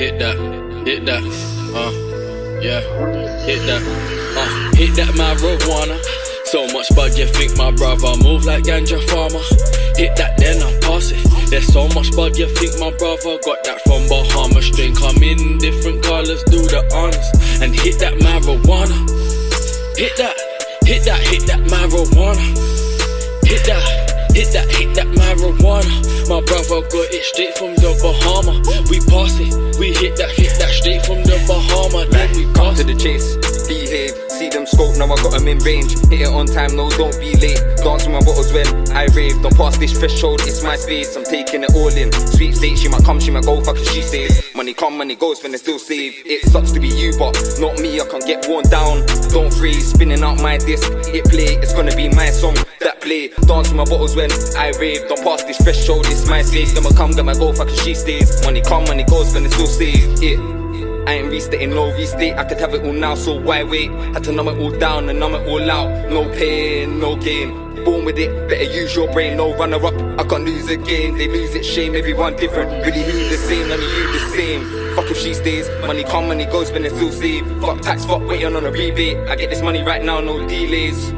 Hit that, hit that, uh, yeah. Hit that, uh, hit that marijuana. So much bud, you think my brother move like ganja farmer? Hit that, then I pass it. There's so much bud, you think my brother got that from Bahamas. Strain come in different colors, do the honors, and hit that marijuana. Hit that, hit that, hit that marijuana. Hit that, hit that, hit that marijuana. My brother got it straight from the Bahama. We pass it, we hit that, hit that straight from the Bahama. Then we Come to the chase, behave. See them scope, now I got them in range. Hit it on time, no, don't be late. Dance with my bottles when I rave. Don't pass this threshold, it's my space. I'm taking it all in. Sweet state, she might come, she might go, fucking she stays. Money come, money goes when they still save. It sucks to be you, but not me. I can get worn down. Don't freeze, spinning out my disc. Hit play, it's gonna be my song. That play, dance with my bottles when I rave. Don't pass this threshold, it's my space. Gonna come, gonna go, fucking she stays. Money come, money goes when they still save. It. I ain't restating, no restate. I could have it all now, so why wait? Had to numb it all down and numb it all out. No pain, no gain. Born with it, better use your brain. No runner up, I can't lose again. They lose it, shame. Everyone different. Really, who's the same? None of you the same. Fuck if she stays. Money come, money goes, when it's still save. Fuck tax, fuck waiting on a rebate. I get this money right now, no delays.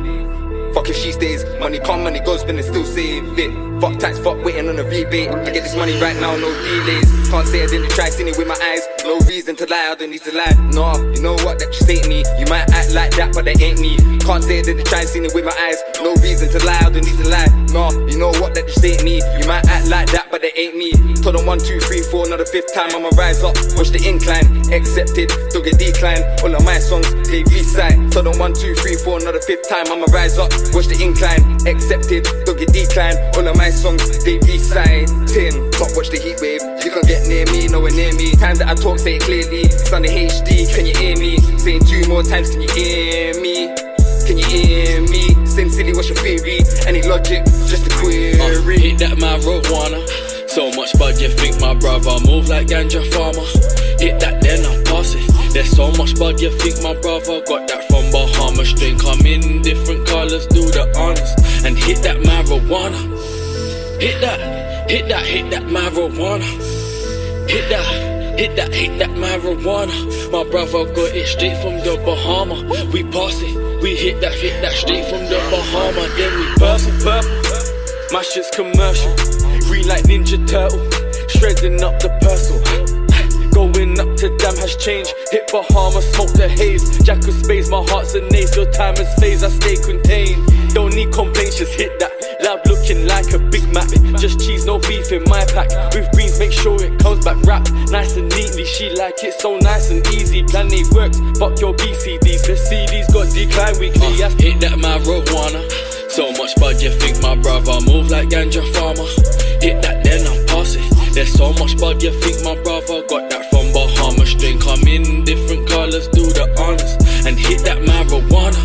Fuck if she stays, money come, money goes, but it still save it. Fuck tax, fuck waiting on a rebate. I get this money right now, no delays. Can't say I didn't try, seen it with my eyes. No reason to lie, I don't need to lie. Nah, you know what, that just ain't me. You might act like that, but that ain't me. Can't say I didn't try, seen it with my eyes. No reason to lie, I don't need to lie. Nah, you know what, that just ain't me. You might act like that, but that ain't me. Told them one, two, three, four, another fifth time, I'ma rise up. Watch the incline, accepted, don't get decline. All of my songs, they recite. Told them one, two, three, four, another fifth time, I'ma rise up. Watch the incline, accepted, don't get decline. All of my songs, they. Tin, top watch the heat wave. You can get near me, nowhere near me. Time that I talk, say it clearly. It's on the HD, can you hear me? Saying two more times, can you hear me? Can you hear me? Same silly, what's your theory? Any logic, just a query. Uh, hit that marijuana. So much bud, you think my brother move like ganja farmer? Hit that, then I pass so much bud, you think my brother got that from Bahamas. Strain come in different colors, do the honors, and hit that marijuana. Hit that, hit that, hit that marijuana. Hit that, hit that, hit that marijuana. My brother got it straight from the Bahama. We pass it, we hit that, hit that straight from the Bahama. Then we it, purple. My shit's commercial. Green like Ninja Turtle. Shredding up the parcel. Going up to damn has changed. Hit Bahama, smoke the haze. Jack of space, my heart's a naze. Your time is phase, I stay contained. Don't need complaints, just hit that. Lab looking like a Big Mac. Just cheese, no beef in my pack. With greens, make sure it comes back wrapped. Nice and neatly, she like it so nice and easy. Plan A works, fuck your BCDs. The CDs got decline weekly. Uh, hit that marijuana. So much bud, you think my brother move like ganja farmer? much bud you think my brother got that from Bahama string? Come in different colors, do the honors and hit that marijuana.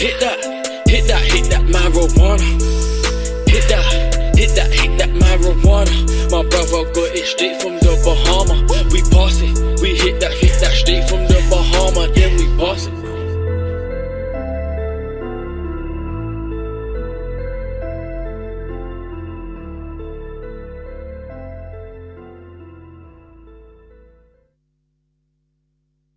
Hit that, hit that, hit that marijuana. Hit that, hit that, hit that marijuana. My brother got it straight from the Bahama. We pass it